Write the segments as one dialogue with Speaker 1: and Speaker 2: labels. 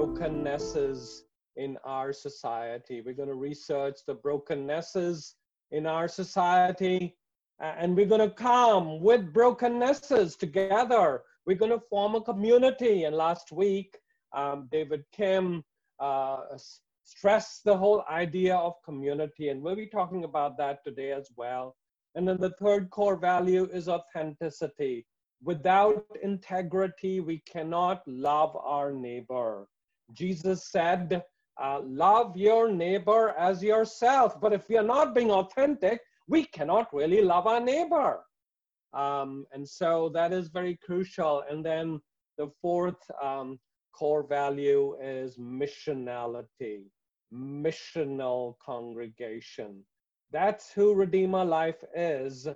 Speaker 1: brokennesses in our society. We're going to research the brokennesses in our society, and we're going to come with brokennesses together. We're going to form a community. And last week, um, David Kim uh, stressed the whole idea of community, and we'll be talking about that today as well. And then the third core value is authenticity. Without integrity, we cannot love our neighbor. Jesus said, uh, Love your neighbor as yourself. But if we are not being authentic, we cannot really love our neighbor. Um, and so that is very crucial. And then the fourth um, core value is missionality, missional congregation. That's who Redeemer Life is.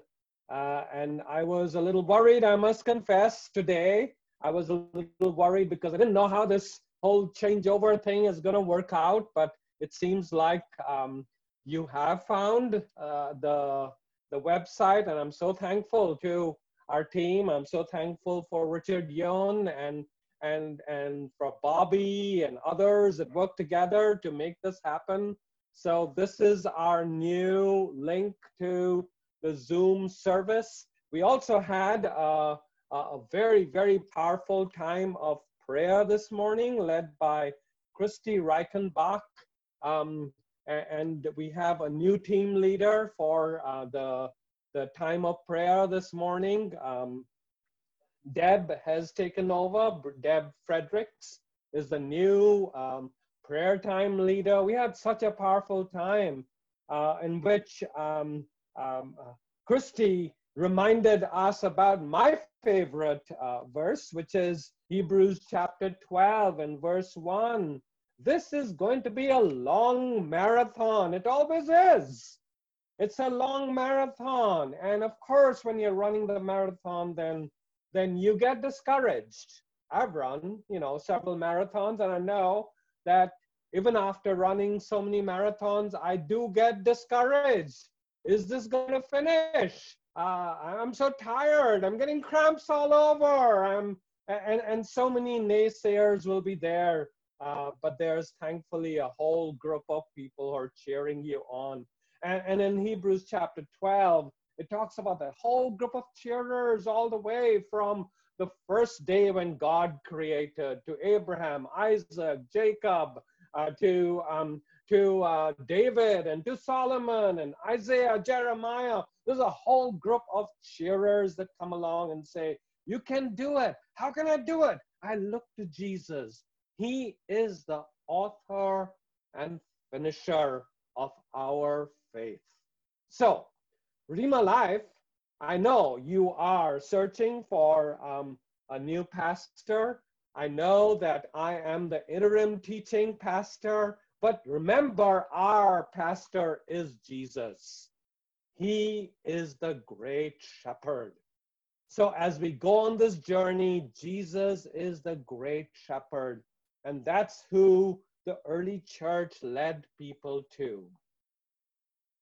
Speaker 1: Uh, and I was a little worried, I must confess, today. I was a little worried because I didn't know how this whole changeover thing is going to work out, but it seems like um, you have found uh, the, the website, and I'm so thankful to our team. I'm so thankful for Richard Yon and and and for Bobby and others that work together to make this happen. So this is our new link to the Zoom service. We also had a, a very, very powerful time of prayer this morning led by Christy Reichenbach. Um, and we have a new team leader for uh, the, the time of prayer this morning. Um, Deb has taken over. Deb Fredericks is the new um, prayer time leader. We had such a powerful time uh, in which um, um, uh, Christy reminded us about my favorite uh, verse, which is Hebrews chapter 12 and verse 1. This is going to be a long marathon. It always is. It's a long marathon. And of course, when you're running the marathon, then then you get discouraged. I've run, you know, several marathons, and I know that even after running so many marathons, I do get discouraged. Is this going to finish? Uh, I'm so tired. I'm getting cramps all over. I'm, and, and so many naysayers will be there. Uh, but there's thankfully a whole group of people who are cheering you on. And, and in Hebrews chapter 12, it talks about that whole group of cheerers all the way from the first day when God created to Abraham, Isaac, Jacob, uh, to um, to uh, David and to Solomon and Isaiah, Jeremiah. There's a whole group of cheerers that come along and say, "You can do it. How can I do it? I look to Jesus. He is the author and finisher of our faith." So Redeemer Life, I know you are searching for um, a new pastor. I know that I am the interim teaching pastor, but remember, our pastor is Jesus. He is the great shepherd. So, as we go on this journey, Jesus is the great shepherd, and that's who the early church led people to.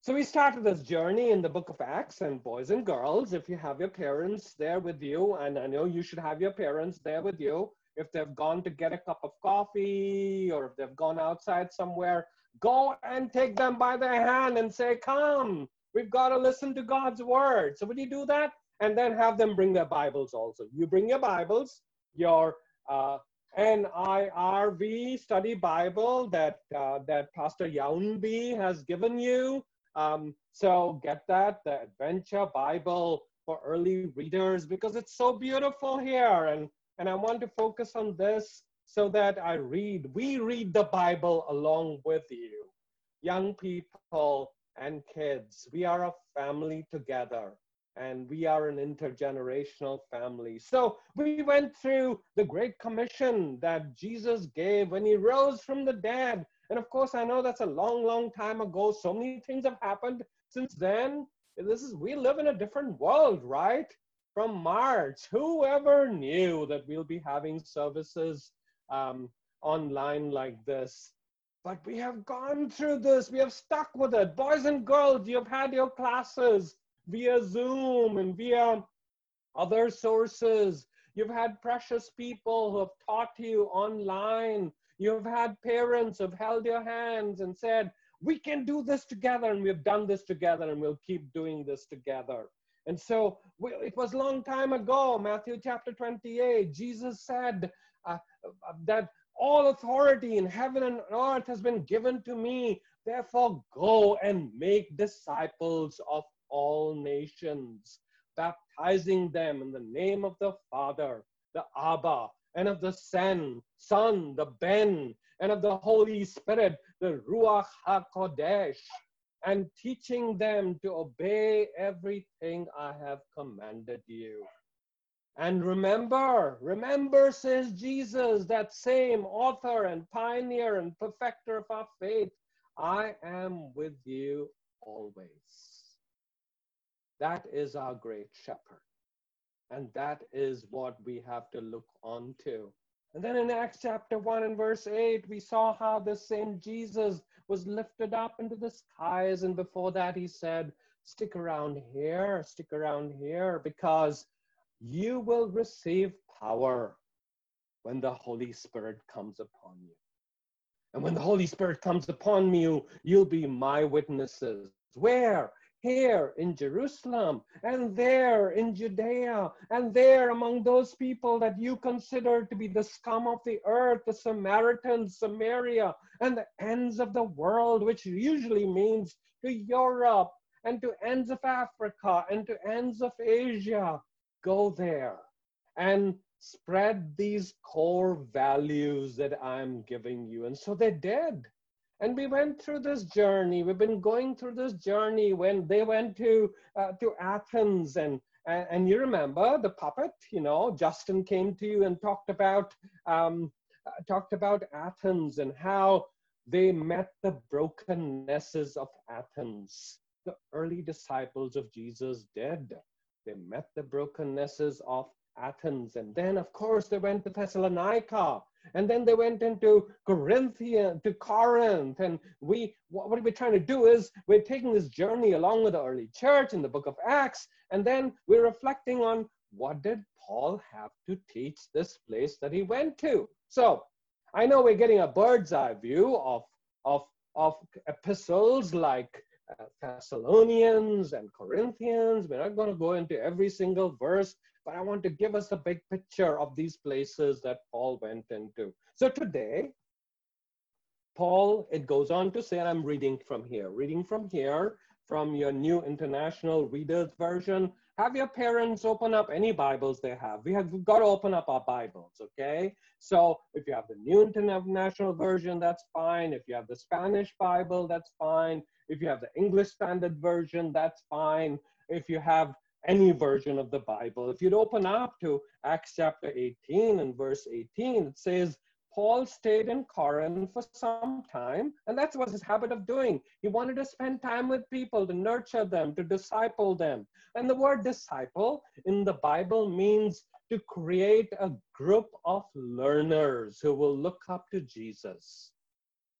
Speaker 1: So we started this journey in the book of Acts, and boys and girls, if you have your parents there with you, and I know you should have your parents there with you, if they've gone to get a cup of coffee or if they've gone outside somewhere, go and take them by the hand and say, Come, we've got to listen to God's word. So, would you do that? And then have them bring their Bibles also. You bring your Bibles, your uh, NIRV study Bible that, uh, that Pastor Yaunbi has given you. Um, so get that, the Adventure Bible for early readers, because it's so beautiful here. And, and I want to focus on this so that I read, we read the Bible along with you. Young people and kids, we are a family together and we are an intergenerational family. So we went through the Great Commission that Jesus gave when he rose from the dead and of course, I know that's a long, long time ago. So many things have happened since then. This is we live in a different world, right? From March, whoever knew that we'll be having services um, online like this? But we have gone through this. We have stuck with it. Boys and girls, you've had your classes via Zoom and via other sources. You've had precious people who have taught you online You've had parents who've held your hands and said, we can do this together and we've done this together and we'll keep doing this together. And so we, it was a long time ago, Matthew chapter 28, Jesus said uh, uh, that all authority in heaven and earth has been given to me. Therefore, go and make disciples of all nations, baptizing them in the name of the Father, the Abba, and of the Son, Son, the Ben, and of the Holy Spirit, the Ruach HaKodesh, and teaching them to obey everything I have commanded you. And remember, remember, says Jesus, that same author and pioneer and perfecter of our faith, I am with you always. That is our great shepherd. And that is what we have to look on to. And then in Acts chapter 1 and verse 8, we saw how the same Jesus was lifted up into the skies. And before that, he said, Stick around here, stick around here, because you will receive power when the Holy Spirit comes upon you. And when the Holy Spirit comes upon you, you'll be my witnesses. Where? Here in Jerusalem, and there in Judea, and there among those people that you consider to be the scum of the earth, the Samaritans, Samaria, and the ends of the world, which usually means to Europe, and to ends of Africa, and to ends of Asia. Go there and spread these core values that I'm giving you. And so they did. And we went through this journey. We've been going through this journey when they went to, uh, to Athens. And, and, you remember the puppet, you know, Justin came to you and talked about, um, uh, talked about Athens and how they met the brokennesses of Athens. The early disciples of Jesus did. They met the brokennesses of Athens. And then, of course, they went to Thessalonica. And then they went into Corinthia, to Corinth. And we, what we're trying to do is we're taking this journey along with the early church in the book of Acts. And then we're reflecting on what did Paul have to teach this place that he went to? So I know we're getting a bird's eye view of, of, of epistles like Uh, Thessalonians and Corinthians. We're not going to go into every single verse, but I want to give us a big picture of these places that Paul went into. So today, Paul, it goes on to say, and I'm reading from here, reading from here, from your New International Reader's Version. Have your parents open up any Bibles they have. We have got to open up our Bibles, okay? So if you have the New International Version, that's fine. If you have the Spanish Bible, that's fine. If you have the English Standard Version, that's fine. If you have any version of the Bible, if you'd open up to Acts chapter 18 and verse 18, it says, Paul stayed in Corinth for some time, and that's what his habit of doing. He wanted to spend time with people, to nurture them, to disciple them. And the word disciple in the Bible means to create a group of learners who will look up to Jesus.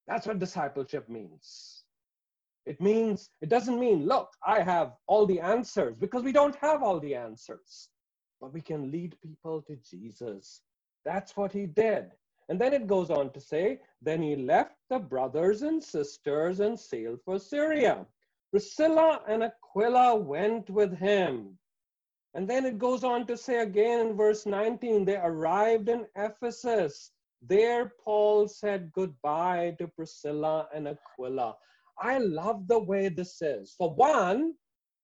Speaker 1: That's what discipleship means. It means, it doesn't mean, look, I have all the answers because we don't have all the answers, but we can lead people to Jesus. That's what he did. And then it goes on to say, then he left the brothers and sisters and sailed for Syria. Priscilla and Aquila went with him. And then it goes on to say again in verse 19, they arrived in Ephesus. There Paul said goodbye to Priscilla and Aquila. I love the way this is. For one,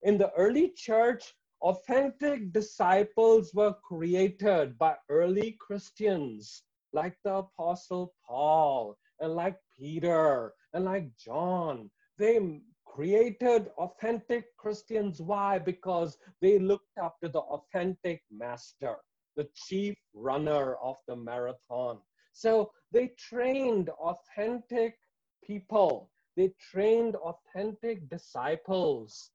Speaker 1: in the early church, authentic disciples were created by early Christians like the Apostle Paul and like Peter and like John. They created authentic Christians. Why? Because they looked up to the authentic master, the chief runner of the marathon. So they trained authentic people they trained authentic disciples.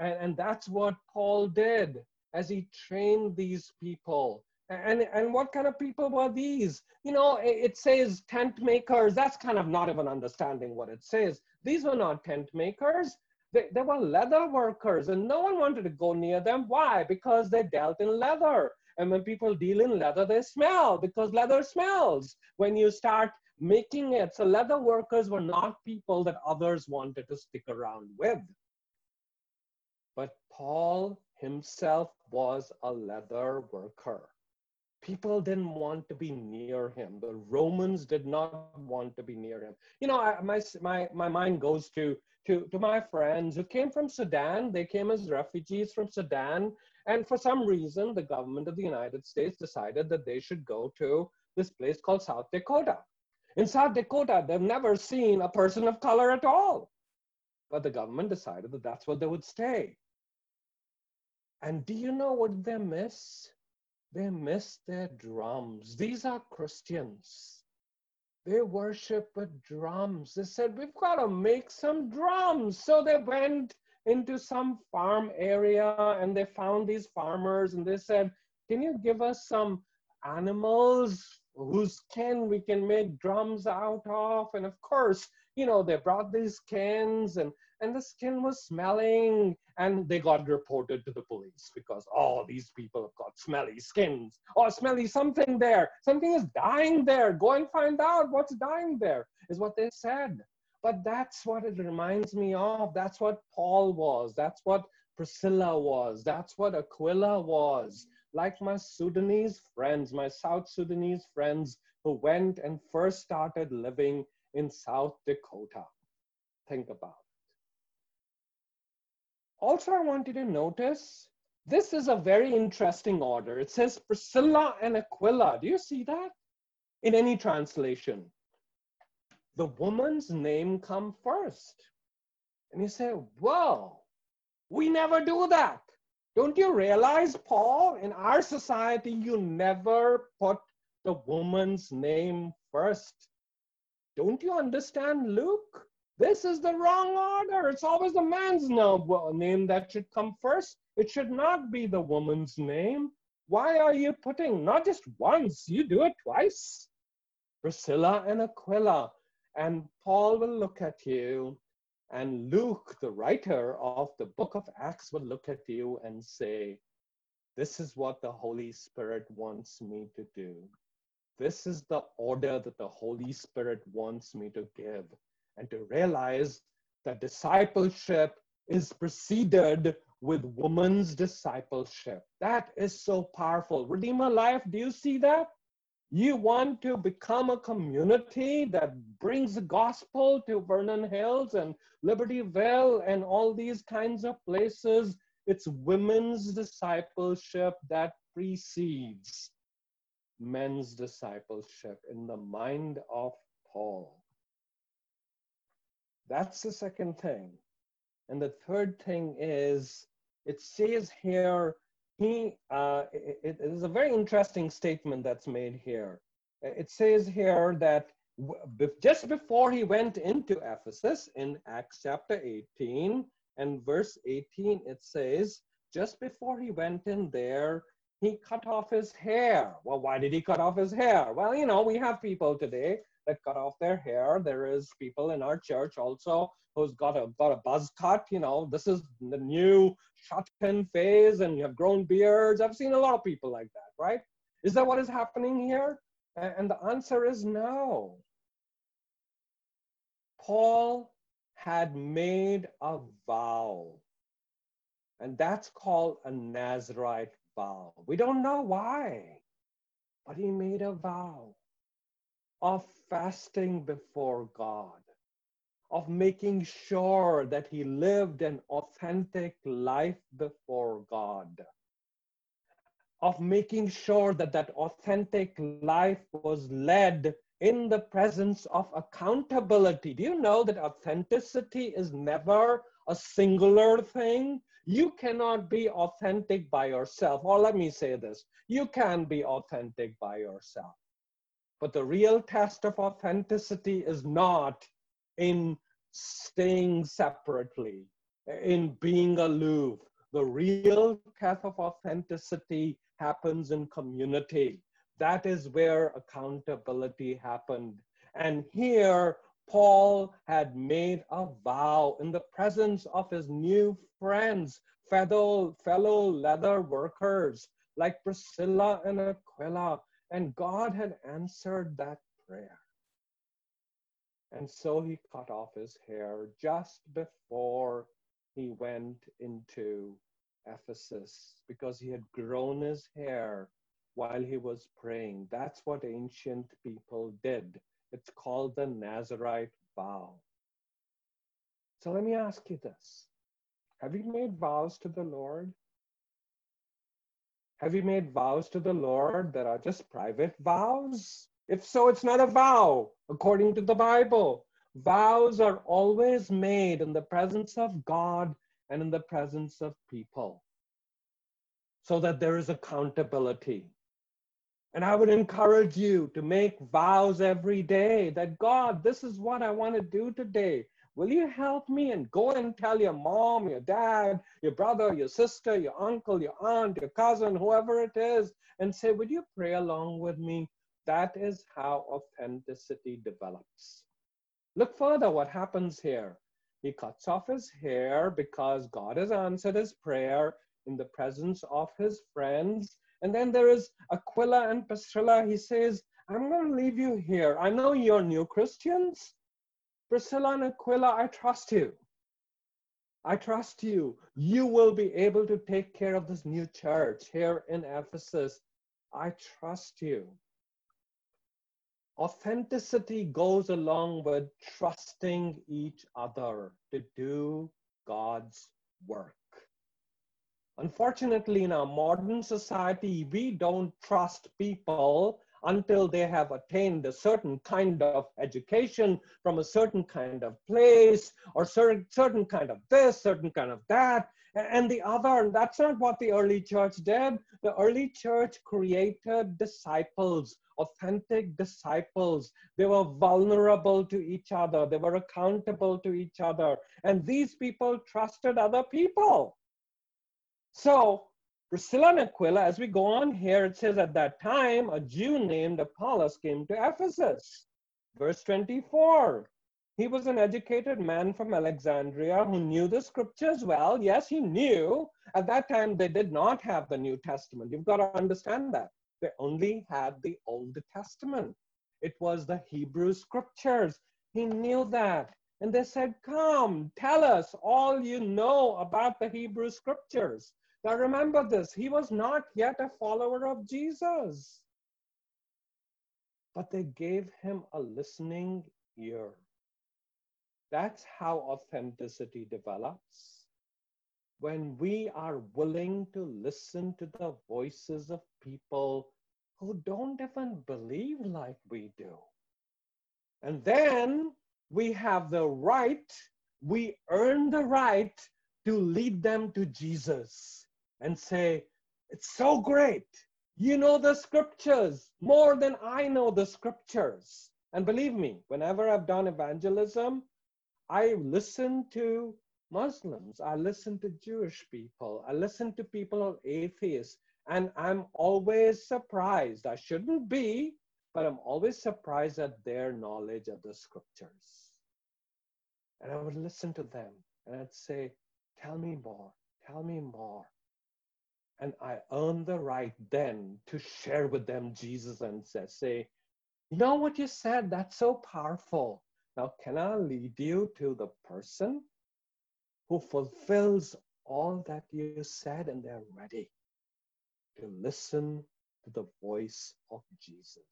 Speaker 1: And that's what Paul did as he trained these people. And, and what kind of people were these? You know, it says tent makers. That's kind of not even understanding what it says. These were not tent makers. They, they were leather workers, and no one wanted to go near them. Why? Because they dealt in leather. And when people deal in leather, they smell because leather smells. When you start making it so leather workers were not people that others wanted to stick around with. But Paul himself was a leather worker. People didn't want to be near him. The Romans did not want to be near him. You know, I, my, my, my mind goes to, to, to my friends who came from Sudan. They came as refugees from Sudan. And for some reason, the government of the United States decided that they should go to this place called South Dakota. In South Dakota, they've never seen a person of color at all. But the government decided that that's where they would stay. And do you know what they miss? They miss their drums. These are Christians. They worship with drums. They said, We've got to make some drums. So they went into some farm area and they found these farmers and they said, Can you give us some animals whose skin we can make drums out of? And of course, you know, they brought these skins and and the skin was smelling and they got reported to the police because oh these people have got smelly skins or smelly something there. Something is dying there. Go and find out what's dying there is what they said. But that's what it reminds me of. That's what paul was. That's what priscilla was. That's what aquila was. Like my sudanese friends my south sudanese friends who went and first started living in south dakota. Think about also, I want you to notice this is a very interesting order. It says Priscilla and Aquila. Do you see that in any translation? The woman's name come first. And you say, whoa, we never do that. Don't you realize, Paul, in our society, you never put the woman's name first. Don't you understand, Luke? This is the wrong order. It's always the man's name that should come first. It should not be the woman's name. Why are you putting not just once, you do it twice? Priscilla and Aquila. And Paul will look at you, and Luke, the writer of the book of Acts, will look at you and say, This is what the Holy Spirit wants me to do. This is the order that the Holy Spirit wants me to give and to realize that discipleship is preceded with woman's discipleship. That is so powerful. Redeemer Life, do you see that? You want to become a community that brings the gospel to Vernon Hills and Libertyville and all these kinds of places. It's women's discipleship that precedes men's discipleship in the mind of Paul. That's the second thing. And the third thing is, it says here, he, uh, it, it is a very interesting statement that's made here. It says here that just before he went into Ephesus in Acts chapter 18 and verse 18, it says, just before he went in there, he cut off his hair. Well, why did he cut off his hair? Well, you know, we have people today that cut off their hair. There is people in our church also who's got a got a buzz cut. You know, this is the new shotgun phase, and you have grown beards. I've seen a lot of people like that, right? Is that what is happening here? And the answer is no. Paul had made a vow, and that's called a Nazarite vow. We don't know why, but he made a vow of fasting before God, of making sure that he lived an authentic life before God, of making sure that that authentic life was led in the presence of accountability. Do you know that authenticity is never a singular thing? You cannot be authentic by yourself. Or let me say this you can be authentic by yourself. But the real test of authenticity is not in staying separately, in being aloof. The real test of authenticity happens in community. That is where accountability happened. And here, Paul had made a vow in the presence of his new friends, fellow, fellow leather workers like Priscilla and Aquila, and God had answered that prayer. And so he cut off his hair just before he went into Ephesus because he had grown his hair while he was praying. That's what ancient people did. It's called the Nazarite vow. So let me ask you this Have you made vows to the Lord? Have you made vows to the Lord that are just private vows? If so, it's not a vow according to the Bible. Vows are always made in the presence of God and in the presence of people so that there is accountability. And I would encourage you to make vows every day that God, this is what I want to do today. Will you help me? And go and tell your mom, your dad, your brother, your sister, your uncle, your aunt, your cousin, whoever it is, and say, Would you pray along with me? That is how authenticity develops. Look further, what happens here? He cuts off his hair because God has answered his prayer in the presence of his friends. And then there is Aquila and Priscilla. He says, I'm going to leave you here. I know you're new Christians. Priscilla and Aquila, I trust you. I trust you. You will be able to take care of this new church here in Ephesus. I trust you. Authenticity goes along with trusting each other to do God's work. Unfortunately, in our modern society, we don't trust people until they have attained a certain kind of education from a certain kind of place or certain, certain kind of this, certain kind of that. And the other, And that's not what the early church did. The early church created disciples, authentic disciples. They were vulnerable to each other, they were accountable to each other. And these people trusted other people. So Priscilla and Aquila, as we go on here, it says at that time, a Jew named Apollos came to Ephesus. Verse 24. He was an educated man from Alexandria who knew the scriptures well. Yes, he knew. At that time, they did not have the New Testament. You've got to understand that. They only had the Old Testament. It was the Hebrew scriptures. He knew that. And they said, Come, tell us all you know about the Hebrew scriptures. Now remember this, he was not yet a follower of Jesus. But they gave him a listening ear. That's how authenticity develops. When we are willing to listen to the voices of people who don't even believe like we do. And then we have the right, we earn the right to lead them to Jesus and say, It's so great. You know the scriptures more than I know the scriptures. And believe me, whenever I've done evangelism, I listen to Muslims, I listen to Jewish people, I listen to people of atheists, and I'm always surprised. I shouldn't be, but I'm always surprised at their knowledge of the scriptures. And I would listen to them and I'd say, Tell me more, tell me more. And I earn the right then to share with them Jesus and say, you know what you said? That's so powerful. Now, can I lead you to the person who fulfills all that you said and they're ready to listen to the voice of Jesus?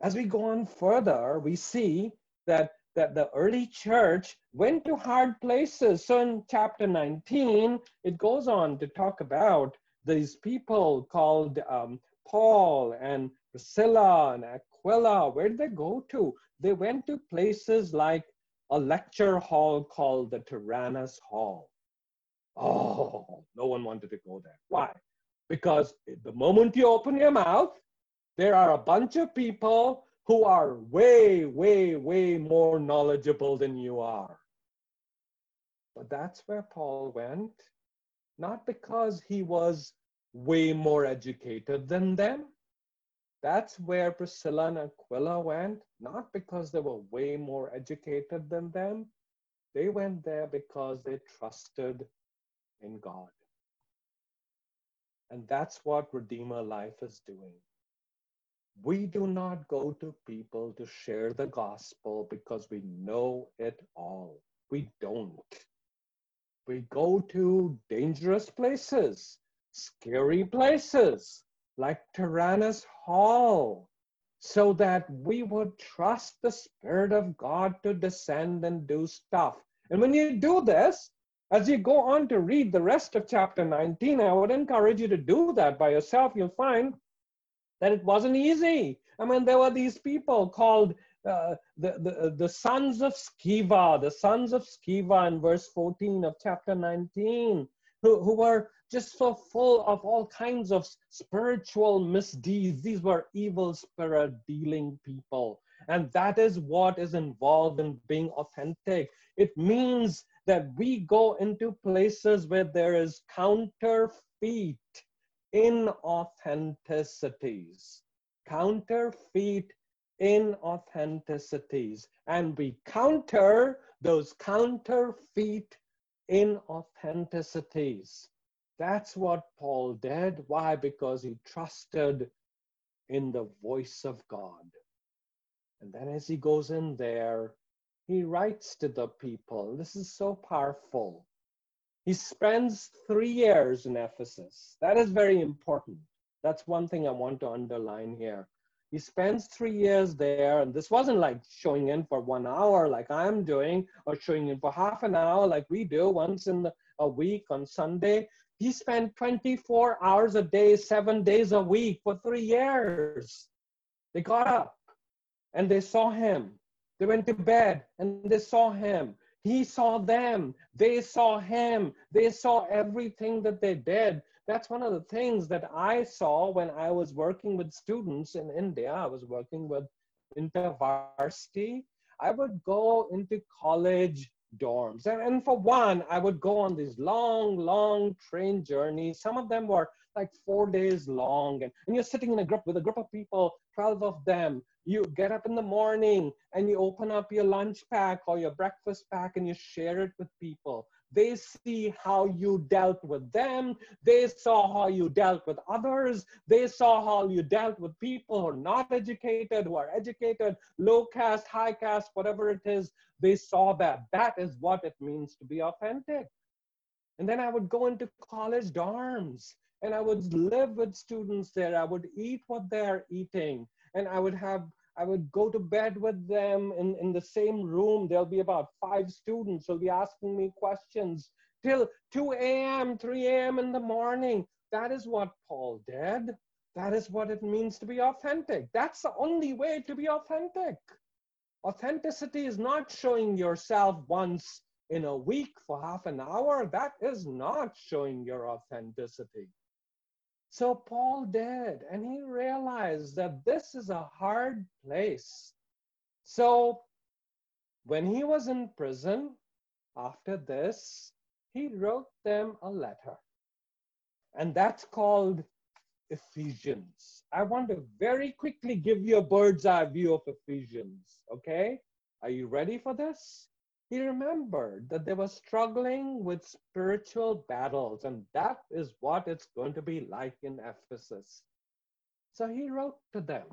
Speaker 1: As we go on further, we see that that the early church went to hard places. So in chapter 19, it goes on to talk about these people called um, Paul and Priscilla and Aquila. Where did they go to? They went to places like a lecture hall called the Tyrannus Hall. Oh, no one wanted to go there. Why? Because the moment you open your mouth, there are a bunch of people who are way, way, way more knowledgeable than you are. But that's where Paul went, not because he was way more educated than them. That's where Priscilla and Aquila went, not because they were way more educated than them. They went there because they trusted in God. And that's what Redeemer Life is doing. We do not go to people to share the gospel because we know it all. We don't. We go to dangerous places, scary places like Tyrannus Hall, so that we would trust the Spirit of God to descend and do stuff. And when you do this, as you go on to read the rest of chapter 19, I would encourage you to do that by yourself. You'll find that it wasn't easy. I mean, there were these people called uh, the, the, the sons of Sceva, the sons of Sceva in verse 14 of chapter 19, who, who were just so full of all kinds of spiritual misdeeds. These were evil spirit dealing people. And that is what is involved in being authentic. It means that we go into places where there is counterfeit inauthenticities. Counterfeit inauthenticities. And we counter those counterfeit inauthenticities. That's what Paul did. Why? Because he trusted in the voice of God. And then as he goes in there, he writes to the people. This is so powerful. He spends three years in Ephesus. That is very important. That's one thing I want to underline here. He spends three years there, and this wasn't like showing in for one hour like I'm doing, or showing in for half an hour like we do once in a week on Sunday. He spent 24 hours a day, seven days a week for three years. They got up and they saw him. They went to bed and they saw him. He saw them. They saw him. They saw everything that they did. That's one of the things that I saw when I was working with students in India. I was working with InterVarsity. I would go into college dorms. And, and for one, I would go on these long, long train journeys. Some of them were like four days long. And, and you're sitting in a group with a group of people, 12 of them. You get up in the morning and you open up your lunch pack or your breakfast pack and you share it with people. They see how you dealt with them. They saw how you dealt with others. They saw how you dealt with people who are not educated, who are educated, low caste, high caste, whatever it is. They saw that. That is what it means to be authentic. And then I would go into college dorms and I would live with students there. I would eat what they're eating, and I would have I would go to bed with them in, in the same room. There'll be about five students who'll be asking me questions till 2 a.m., 3 a.m. in the morning. That is what Paul did. That is what it means to be authentic. That's the only way to be authentic. Authenticity is not showing yourself once in a week for half an hour. That is not showing your authenticity. So Paul did, and he realized that this is a hard place. So when he was in prison, after this, he wrote them a letter. And that's called Ephesians. I want to very quickly give you a bird's eye view of Ephesians. Okay? Are you ready for this? He remembered that they were struggling with spiritual battles, and that is what it's going to be like in Ephesus. So he wrote to them.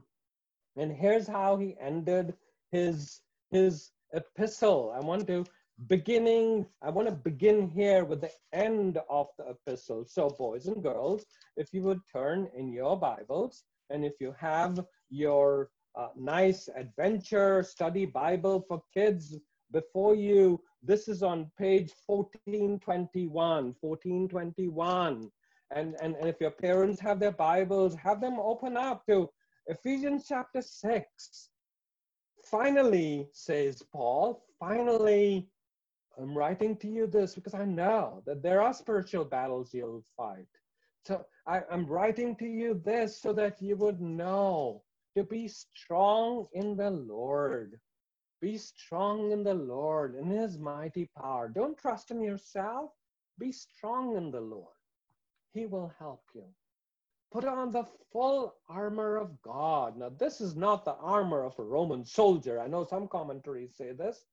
Speaker 1: And here's how he ended his, his epistle. I want to beginning, I want to begin here with the end of the epistle. So, boys and girls, if you would turn in your Bibles, and if you have your uh, nice adventure study Bible for kids before you, this is on page 1421, 1421. And, and, and if your parents have their Bibles, have them open up to Ephesians chapter 6. Finally, says Paul, finally, I'm writing to you this because I know that there are spiritual battles you'll fight. So I, I'm writing to you this so that you would know to be strong in the Lord. Be strong in the Lord in his mighty power. Don't trust in yourself. Be strong in the Lord. He will help you. Put on the full armor of God. Now, this is not the armor of a Roman soldier. I know some commentaries say this.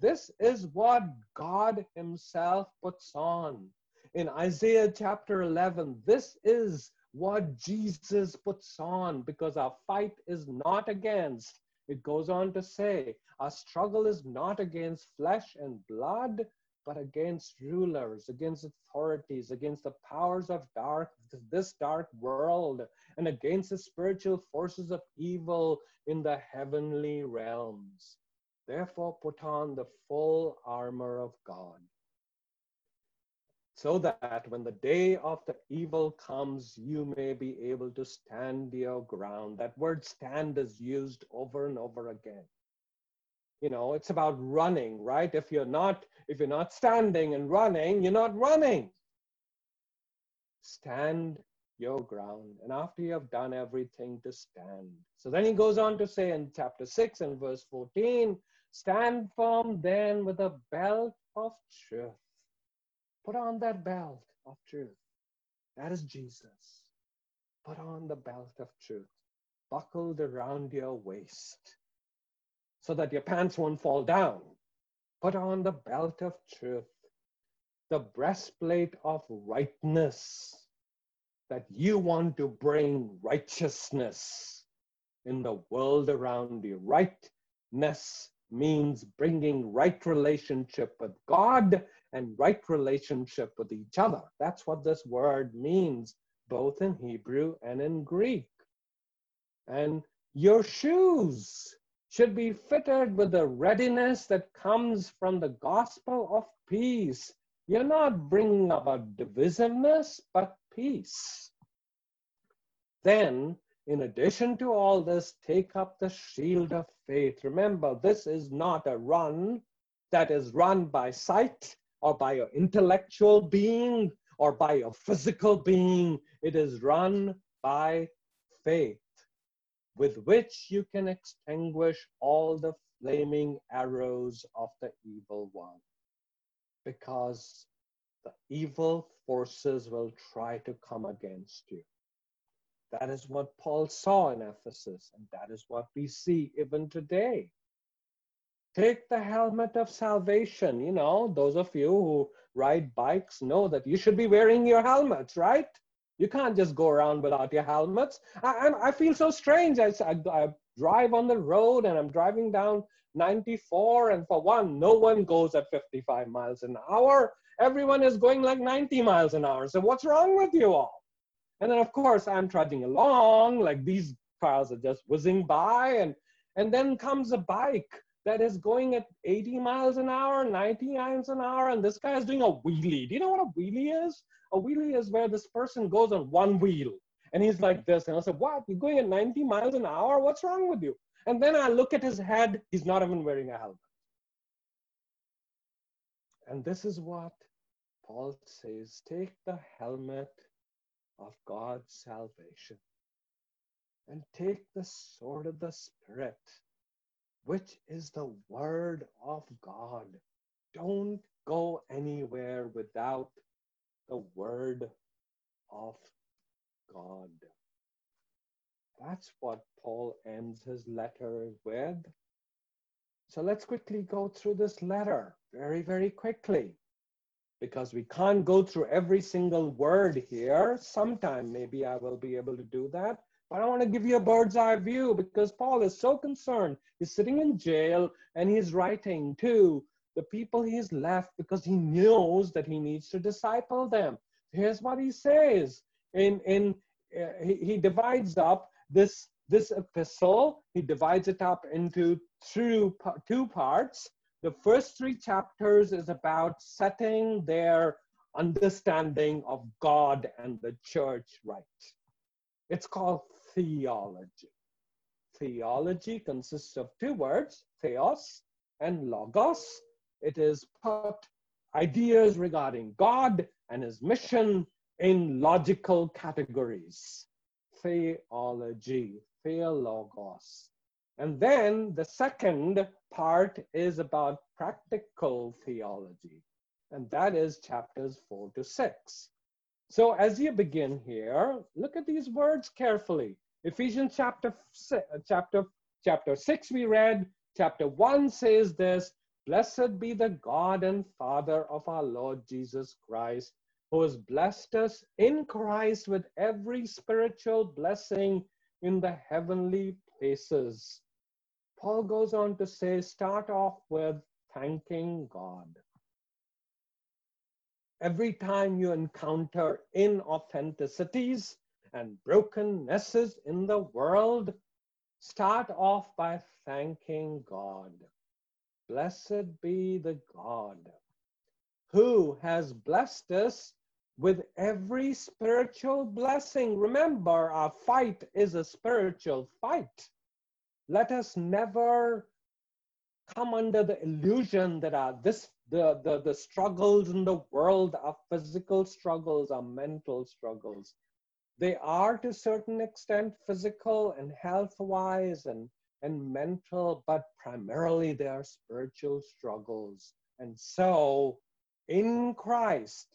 Speaker 1: This is what God Himself puts on. In Isaiah chapter 11, this is what Jesus puts on because our fight is not against. It goes on to say, our struggle is not against flesh and blood, but against rulers, against authorities, against the powers of dark, this dark world, and against the spiritual forces of evil in the heavenly realms. Therefore, put on the full armor of God, so that when the day of the evil comes, you may be able to stand your ground. That word stand is used over and over again. You know it's about running right? If you're not if you're not standing and running you're not running. Stand your ground. And after you have done everything to stand. So then he goes on to say in chapter 6 and verse 14 stand firm then with a belt of truth put on that belt of truth that is jesus put on the belt of truth buckled around your waist so that your pants won't fall down. Put on the belt of truth, the breastplate of rightness, that you want to bring righteousness in the world around you. Rightness means bringing right relationship with God and right relationship with each other. That's what this word means, both in Hebrew and in Greek. And your shoes should be fitted with the readiness that comes from the gospel of peace. You're not bringing about divisiveness, but peace. Then, in addition to all this, take up the shield of faith. Remember, this is not a run that is run by sight or by your intellectual being or by your physical being. It is run by faith with which you can extinguish all the flaming arrows of the evil one. Because the evil forces will try to come against you. That is what Paul saw in Ephesus, and that is what we see even today. Take the helmet of salvation. You know, those of you who ride bikes know that you should be wearing your helmets, right? You can't just go around without your helmets. I, I, I feel so strange. I, I, I drive on the road and I'm driving down 94, and for one, no one goes at 55 miles an hour. Everyone is going like 90 miles an hour. So what's wrong with you all? And then of course I'm trudging along, like these cars are just whizzing by, and and then comes a bike that is going at 80 miles an hour, 90 miles an hour, and this guy is doing a wheelie. Do you know what a wheelie is? A wheelie is where this person goes on one wheel and he's like this. And I said, What? You're going at 90 miles an hour? What's wrong with you? And then I look at his head, he's not even wearing a helmet. And this is what Paul says take the helmet of God's salvation and take the sword of the Spirit, which is the word of God. Don't go anywhere without the word of God. That's what Paul ends his letter with. So let's quickly go through this letter very, very quickly because we can't go through every single word here. Sometime maybe I will be able to do that. But I want to give you a bird's eye view because Paul is so concerned. He's sitting in jail and he's writing to the people he's left because he knows that he needs to disciple them. Here's what he says. In, in, uh, he, he divides up this, this epistle, he divides it up into two, two parts. The first three chapters is about setting their understanding of God and the church right. It's called theology. Theology consists of two words, theos and logos. It is put ideas regarding God and his mission in logical categories. Theology, theologos. And then the second part is about practical theology, and that is chapters four to six. So as you begin here, look at these words carefully. Ephesians chapter six, uh, chapter chapter six we read. Chapter one says this: Blessed be the God and Father of our Lord Jesus Christ, who has blessed us in Christ with every spiritual blessing in the heavenly places. Paul goes on to say, start off with thanking God. Every time you encounter inauthenticities and brokennesses in the world, start off by thanking God. Blessed be the God who has blessed us with every spiritual blessing. Remember, our fight is a spiritual fight. Let us never come under the illusion that our this the, the, the struggles in the world are physical struggles, are mental struggles. They are to a certain extent physical and health-wise and, and mental, but primarily they are spiritual struggles. And so in Christ,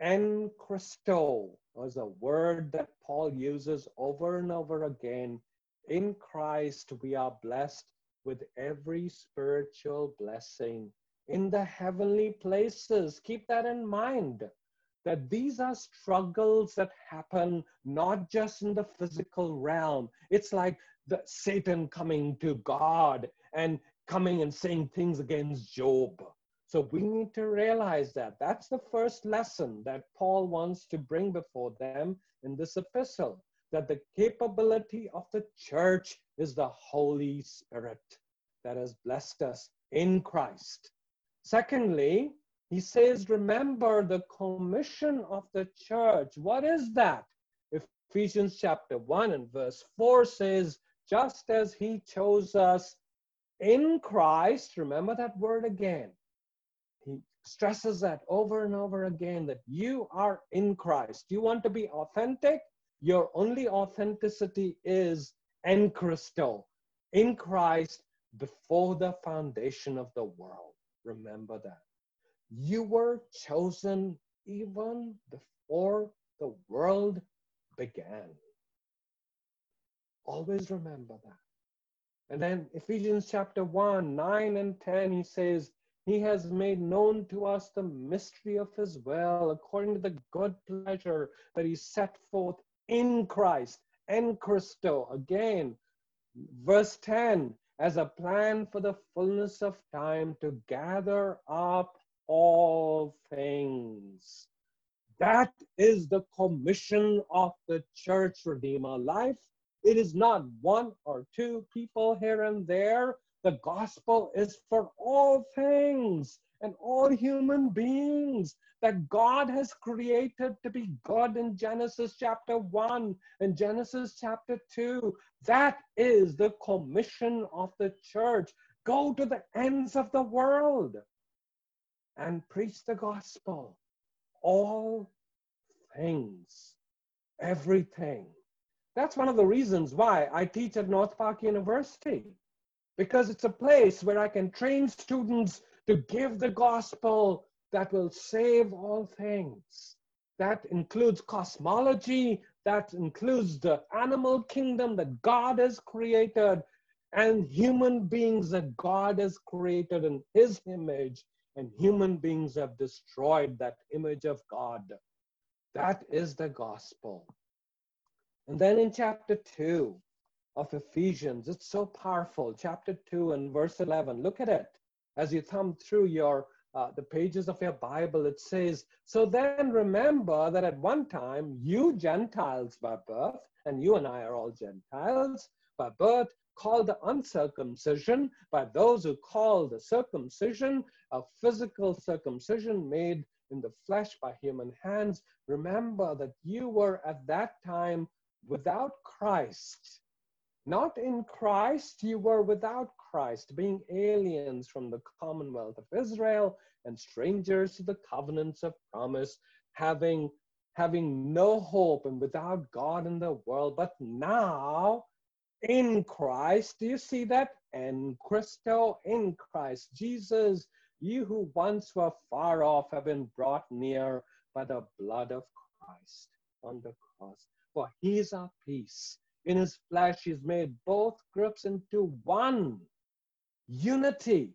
Speaker 1: en Christo was a word that Paul uses over and over again. In Christ, we are blessed with every spiritual blessing in the heavenly places. Keep that in mind that these are struggles that happen not just in the physical realm. It's like the Satan coming to God and coming and saying things against Job. So we need to realize that. That's the first lesson that Paul wants to bring before them in this epistle that the capability of the church is the Holy Spirit that has blessed us in Christ. Secondly, he says, remember the commission of the church. What is that? Ephesians chapter 1 and verse 4 says, just as he chose us in Christ, remember that word again, he stresses that over and over again that you are in Christ. You want to be authentic? Your only authenticity is en Christo, in Christ before the foundation of the world. Remember that. You were chosen even before the world began. Always remember that. And then Ephesians chapter 1, 9 and 10, he says, he has made known to us the mystery of his will, according to the good pleasure that he set forth in Christ, en Christo. Again, verse 10 as a plan for the fullness of time to gather up all things. That is the commission of the church redeemer life. It is not one or two people here and there. The gospel is for all things and all human beings that God has created to be good in Genesis chapter 1 and Genesis chapter 2. That is the commission of the church. Go to the ends of the world and preach the gospel. All things, everything. That's one of the reasons why I teach at North Park University because it's a place where I can train students to give the gospel that will save all things. That includes cosmology, that includes the animal kingdom that God has created, and human beings that God has created in his image, and human beings have destroyed that image of God. That is the gospel. And then in chapter 2, of Ephesians. It's so powerful. Chapter 2 and verse 11. Look at it. As you thumb through your uh, the pages of your Bible, it says, So then remember that at one time you Gentiles by birth, and you and I are all Gentiles by birth, called the uncircumcision by those who call the circumcision a physical circumcision made in the flesh by human hands. Remember that you were at that time without Christ not in Christ, you were without Christ, being aliens from the commonwealth of Israel and strangers to the covenants of promise, having, having no hope and without God in the world. But now, in Christ, do you see that? En Christo, in Christ Jesus, you who once were far off have been brought near by the blood of Christ on the cross. For he is our peace in his flesh, he's made both groups into one unity.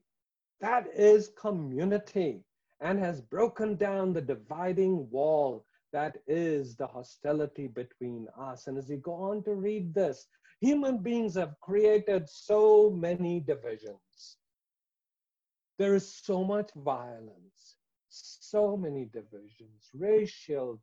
Speaker 1: That is community. and has broken down the dividing wall that is the hostility between us. And as you go on to read this, human beings have created so many divisions. There is so much violence, so many divisions, racial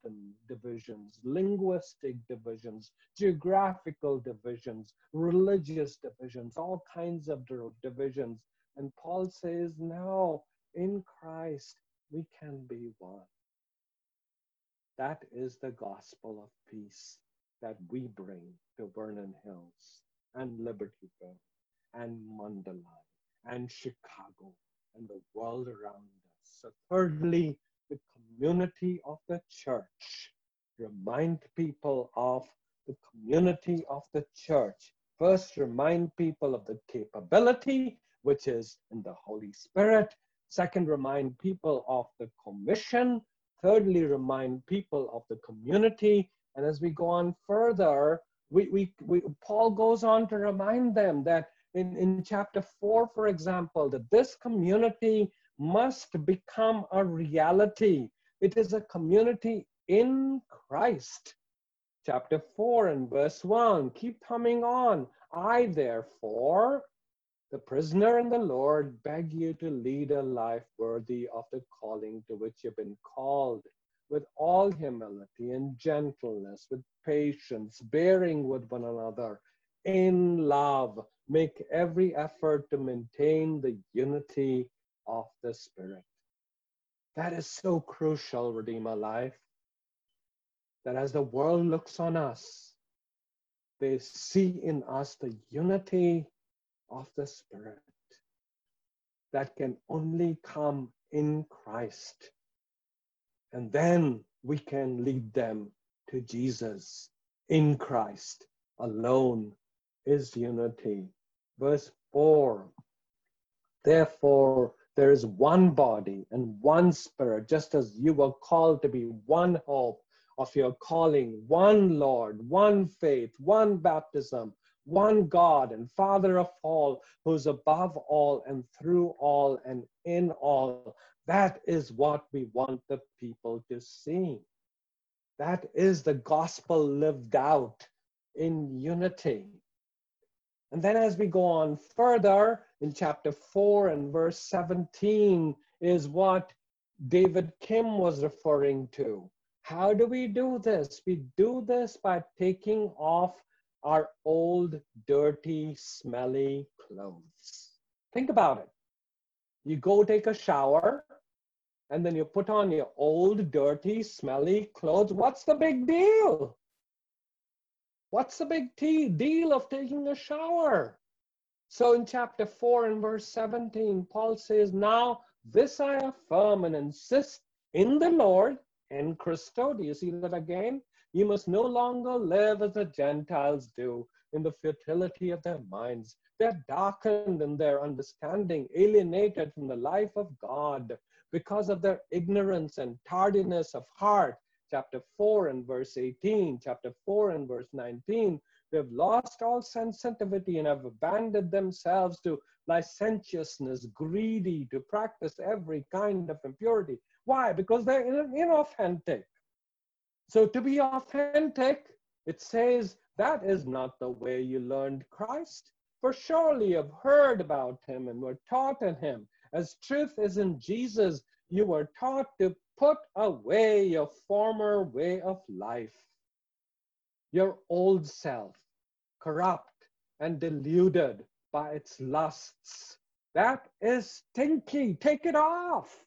Speaker 1: divisions, linguistic divisions, geographical divisions, religious divisions, all kinds of divisions. And Paul says, now in Christ, we can be one. That is the gospel of peace that we bring to Vernon Hills and Libertyville and Mundelein and Chicago and the world around us. So, thirdly, the community of the church. Remind people of the community of the church. First, remind people of the capability, which is in the Holy Spirit. Second, remind people of the commission. Thirdly, remind people of the community. And as we go on further, we, we, we, Paul goes on to remind them that in, in chapter 4, for example, that this community must become a reality. It is a community in Christ. Chapter 4 and verse 1. Keep coming on. I, therefore, the prisoner in the Lord, beg you to lead a life worthy of the calling to which you've been called, with all humility and gentleness, with patience, bearing with one another, in love. Make every effort to maintain the unity of the Spirit. That is so crucial, Redeemer Life, that as the world looks on us, they see in us the unity of the Spirit that can only come in Christ. And then we can lead them to Jesus in Christ alone is unity. Verse 4 Therefore, there is one body and one spirit, just as you were called to be one hope of your calling, one Lord, one faith, one baptism, one God and Father of all, who's above all and through all and in all. That is what we want the people to see. That is the gospel lived out in unity. And then as we go on further in chapter 4 and verse 17 is what David Kim was referring to. How do we do this? We do this by taking off our old, dirty, smelly clothes. Think about it. You go take a shower and then you put on your old, dirty, smelly clothes. What's the big deal? What's the big deal of taking a shower? So in chapter 4 and verse 17, Paul says, Now this I affirm and insist in the Lord en Christo. Do you see that again? You must no longer live as the Gentiles do in the futility of their minds. They're darkened in their understanding, alienated from the life of God because of their ignorance and tardiness of heart. Chapter 4 and verse 18, chapter 4 and verse 19. They've lost all sensitivity and have abandoned themselves to licentiousness, greedy, to practice every kind of impurity. Why? Because they're inauthentic. So to be authentic, it says that is not the way you learned Christ. For surely you've heard about him and were taught in him. As truth is in Jesus, you were taught to put away your former way of life, your old self, corrupt and deluded by its lusts. That is stinky. Take it off.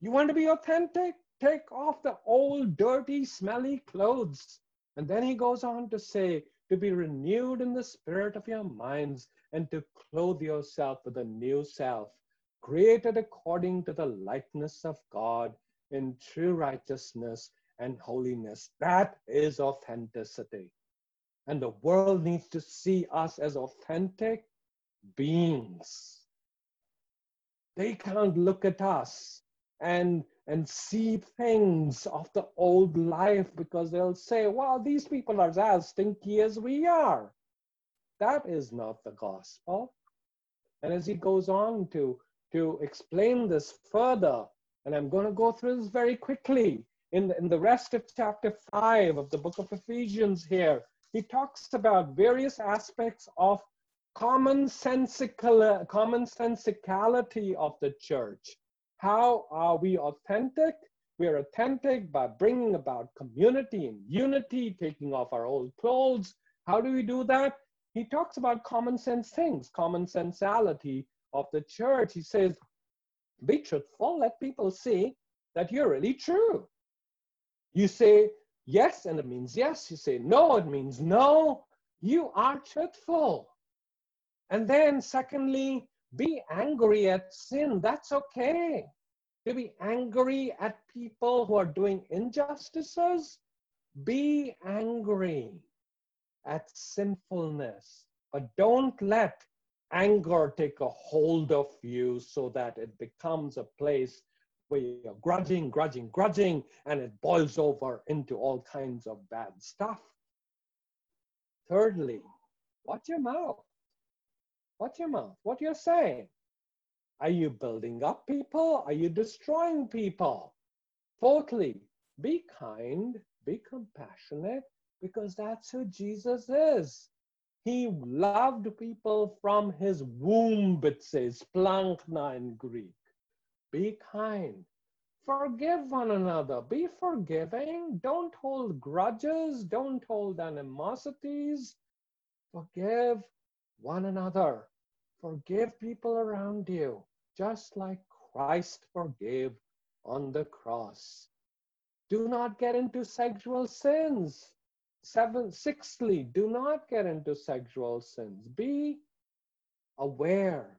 Speaker 1: You want to be authentic? Take off the old, dirty, smelly clothes. And then he goes on to say, to be renewed in the spirit of your minds and to clothe yourself with a new self, created according to the likeness of God in true righteousness and holiness. That is authenticity. And the world needs to see us as authentic beings. They can't look at us and and see things of the old life because they'll say, well, these people are as stinky as we are. That is not the gospel. And as he goes on to, to explain this further, And I'm going to go through this very quickly. In the, in the rest of chapter 5 of the book of Ephesians here, he talks about various aspects of common sensical, common sensicality of the church. How are we authentic? We are authentic by bringing about community and unity, taking off our old clothes. How do we do that? He talks about common sense things, common sensality of the church. He says, be truthful, let people see that you're really true. You say yes, and it means yes. You say no, it means no. You are truthful. And then, secondly, be angry at sin. That's okay. To be angry at people who are doing injustices, be angry at sinfulness. But don't let anger take a hold of you so that it becomes a place where you're grudging, grudging, grudging, and it boils over into all kinds of bad stuff. Thirdly, watch your mouth. Watch your mouth. What you're saying. Are you building up people? Are you destroying people? Fourthly, be kind, be compassionate, because that's who Jesus is. He loved people from his womb, it says, plankna in Greek. Be kind. Forgive one another. Be forgiving. Don't hold grudges. Don't hold animosities. Forgive one another. Forgive people around you, just like Christ forgave on the cross. Do not get into sexual sins. Seven, sixthly, do not get into sexual sins. Be aware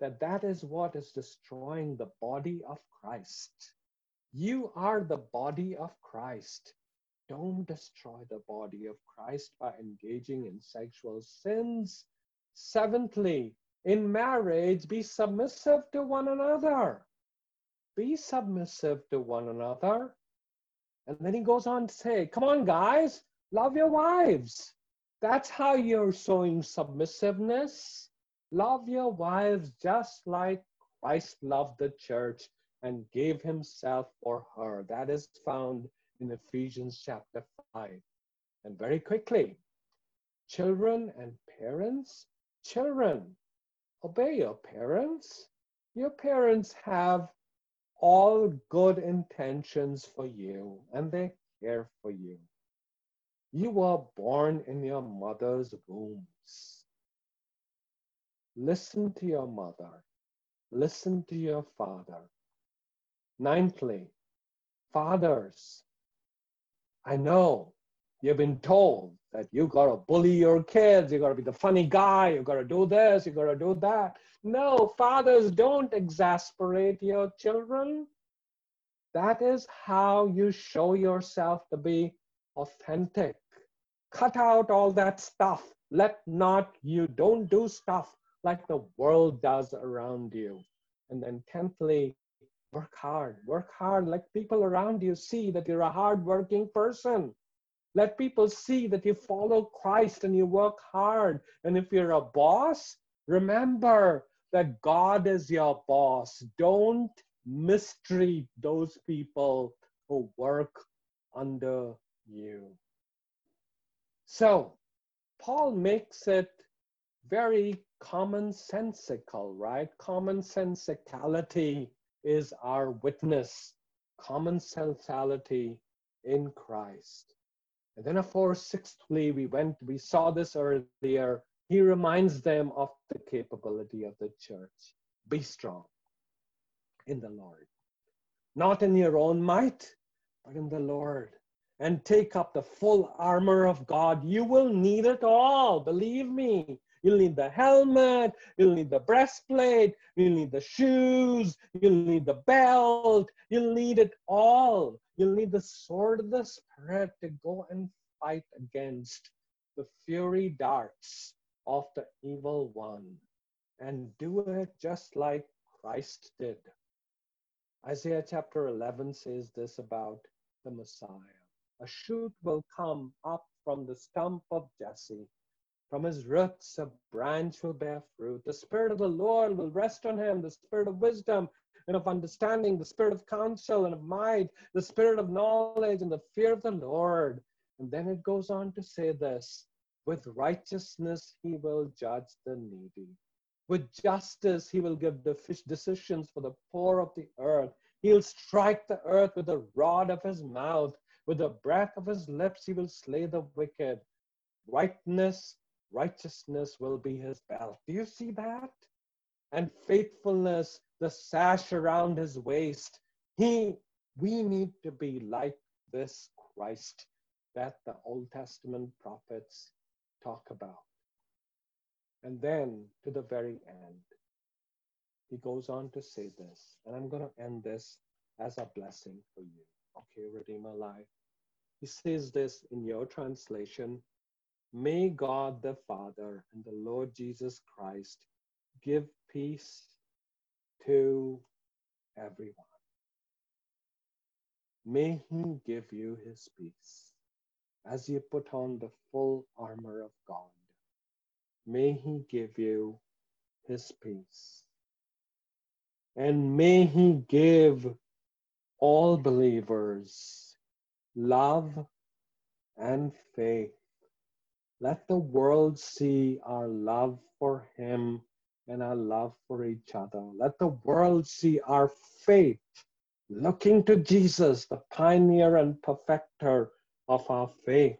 Speaker 1: that that is what is destroying the body of Christ. You are the body of Christ. Don't destroy the body of Christ by engaging in sexual sins. Seventhly, in marriage, be submissive to one another. Be submissive to one another. And then he goes on to say, Come on, guys, Love your wives. That's how you're showing submissiveness. Love your wives just like Christ loved the church and gave himself for her. That is found in Ephesians chapter 5. And very quickly, children and parents, children, obey your parents. Your parents have all good intentions for you and they care for you. You were born in your mother's wombs. Listen to your mother. Listen to your father. Ninthly, fathers, I know you've been told that you gotta bully your kids, you gotta be the funny guy, you gotta do this, you gotta do that. No, fathers, don't exasperate your children. That is how you show yourself to be authentic. Cut out all that stuff. Let not you, don't do stuff like the world does around you. And then, tenthly, work hard. Work hard. Let people around you see that you're a hardworking person. Let people see that you follow Christ and you work hard. And if you're a boss, remember that God is your boss. Don't mistreat those people who work under you. So, Paul makes it very commonsensical, right? Common sensicality is our witness, common sensality in Christ. And then, of course, sixthly, we went, we saw this earlier. He reminds them of the capability of the church. Be strong in the Lord, not in your own might, but in the Lord and take up the full armor of God. You will need it all, believe me. You'll need the helmet, you'll need the breastplate, you'll need the shoes, you'll need the belt, you'll need it all. You'll need the sword of the Spirit to go and fight against the fury darts of the evil one. And do it just like Christ did. Isaiah chapter 11 says this about the Messiah a shoot will come up from the stump of Jesse. From his roots, a branch will bear fruit. The Spirit of the Lord will rest on him, the Spirit of wisdom and of understanding, the spirit of counsel and of might, the spirit of knowledge and the fear of the Lord. And then it goes on to say this with righteousness, he will judge the needy. With justice, he will give decisions for the poor of the earth. He'll strike the earth with the rod of his mouth. With the breath of his lips, he will slay the wicked. Rightness, righteousness will be his belt. Do you see that? And faithfulness, the sash around his waist. He, we need to be like this Christ that the Old Testament prophets talk about. And then to the very end, he goes on to say this, and I'm going to end this as a blessing for you. Okay, Redeemer Life. He says this in your translation May God the Father and the Lord Jesus Christ give peace to everyone. May He give you His peace as you put on the full armor of God. May He give you His peace. And may He give all believers love and faith. Let the world see our love for Him and our love for each other. Let the world see our faith looking to Jesus, the pioneer and perfecter of our faith.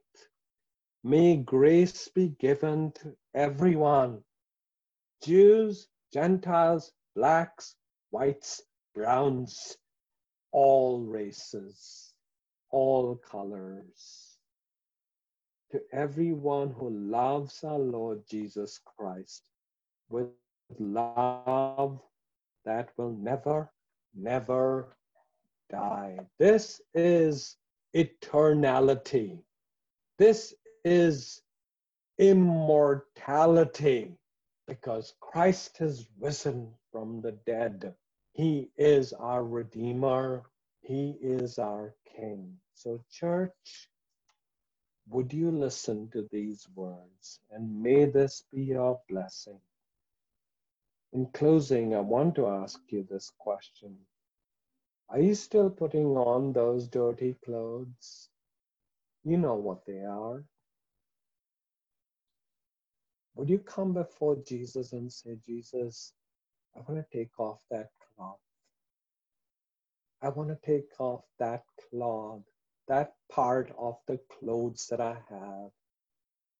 Speaker 1: May grace be given to everyone Jews, Gentiles, blacks, whites, browns, all races, all colors. To everyone who loves our Lord Jesus Christ with love that will never, never die. This is eternality. This is immortality because Christ has risen from the dead. He is our Redeemer. He is our King. So, church, would you listen to these words and may this be your blessing? In closing, I want to ask you this question Are you still putting on those dirty clothes? You know what they are. Would you come before Jesus and say, Jesus, I want to take off that cloth. I want to take off that cloth, that part of the clothes that I have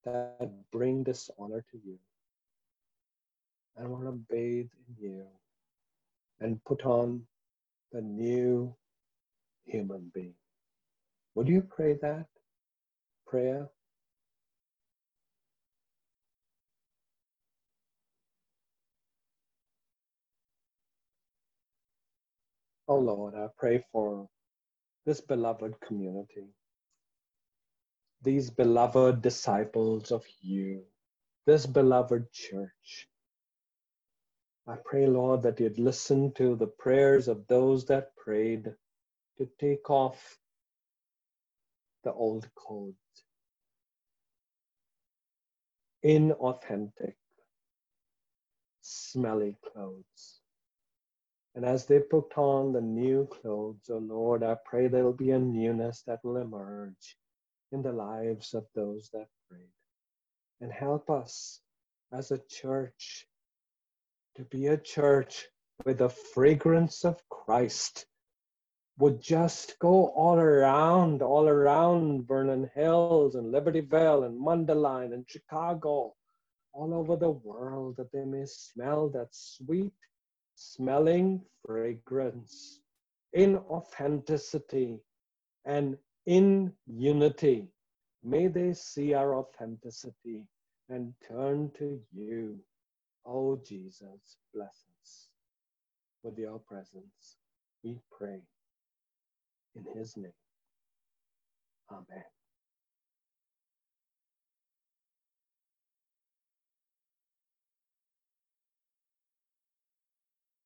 Speaker 1: that bring dishonor to you. I want to bathe in you and put on the new human being. Would you pray that prayer? Oh Lord, I pray for this beloved community, these beloved disciples of you, this beloved church. I pray, Lord, that you'd listen to the prayers of those that prayed to take off the old codes, inauthentic, smelly clothes and as they put on the new clothes, O oh Lord, I pray there will be a newness that will emerge in the lives of those that prayed. And help us as a church to be a church where the fragrance of Christ would just go all around, all around Vernon Hills and Libertyville and Mundelein and Chicago, all over the world, that they may smell that sweet smelling fragrance, in authenticity, and in unity. May they see our authenticity and turn to you. Oh, Jesus, bless us with your presence. We pray in his name. Amen.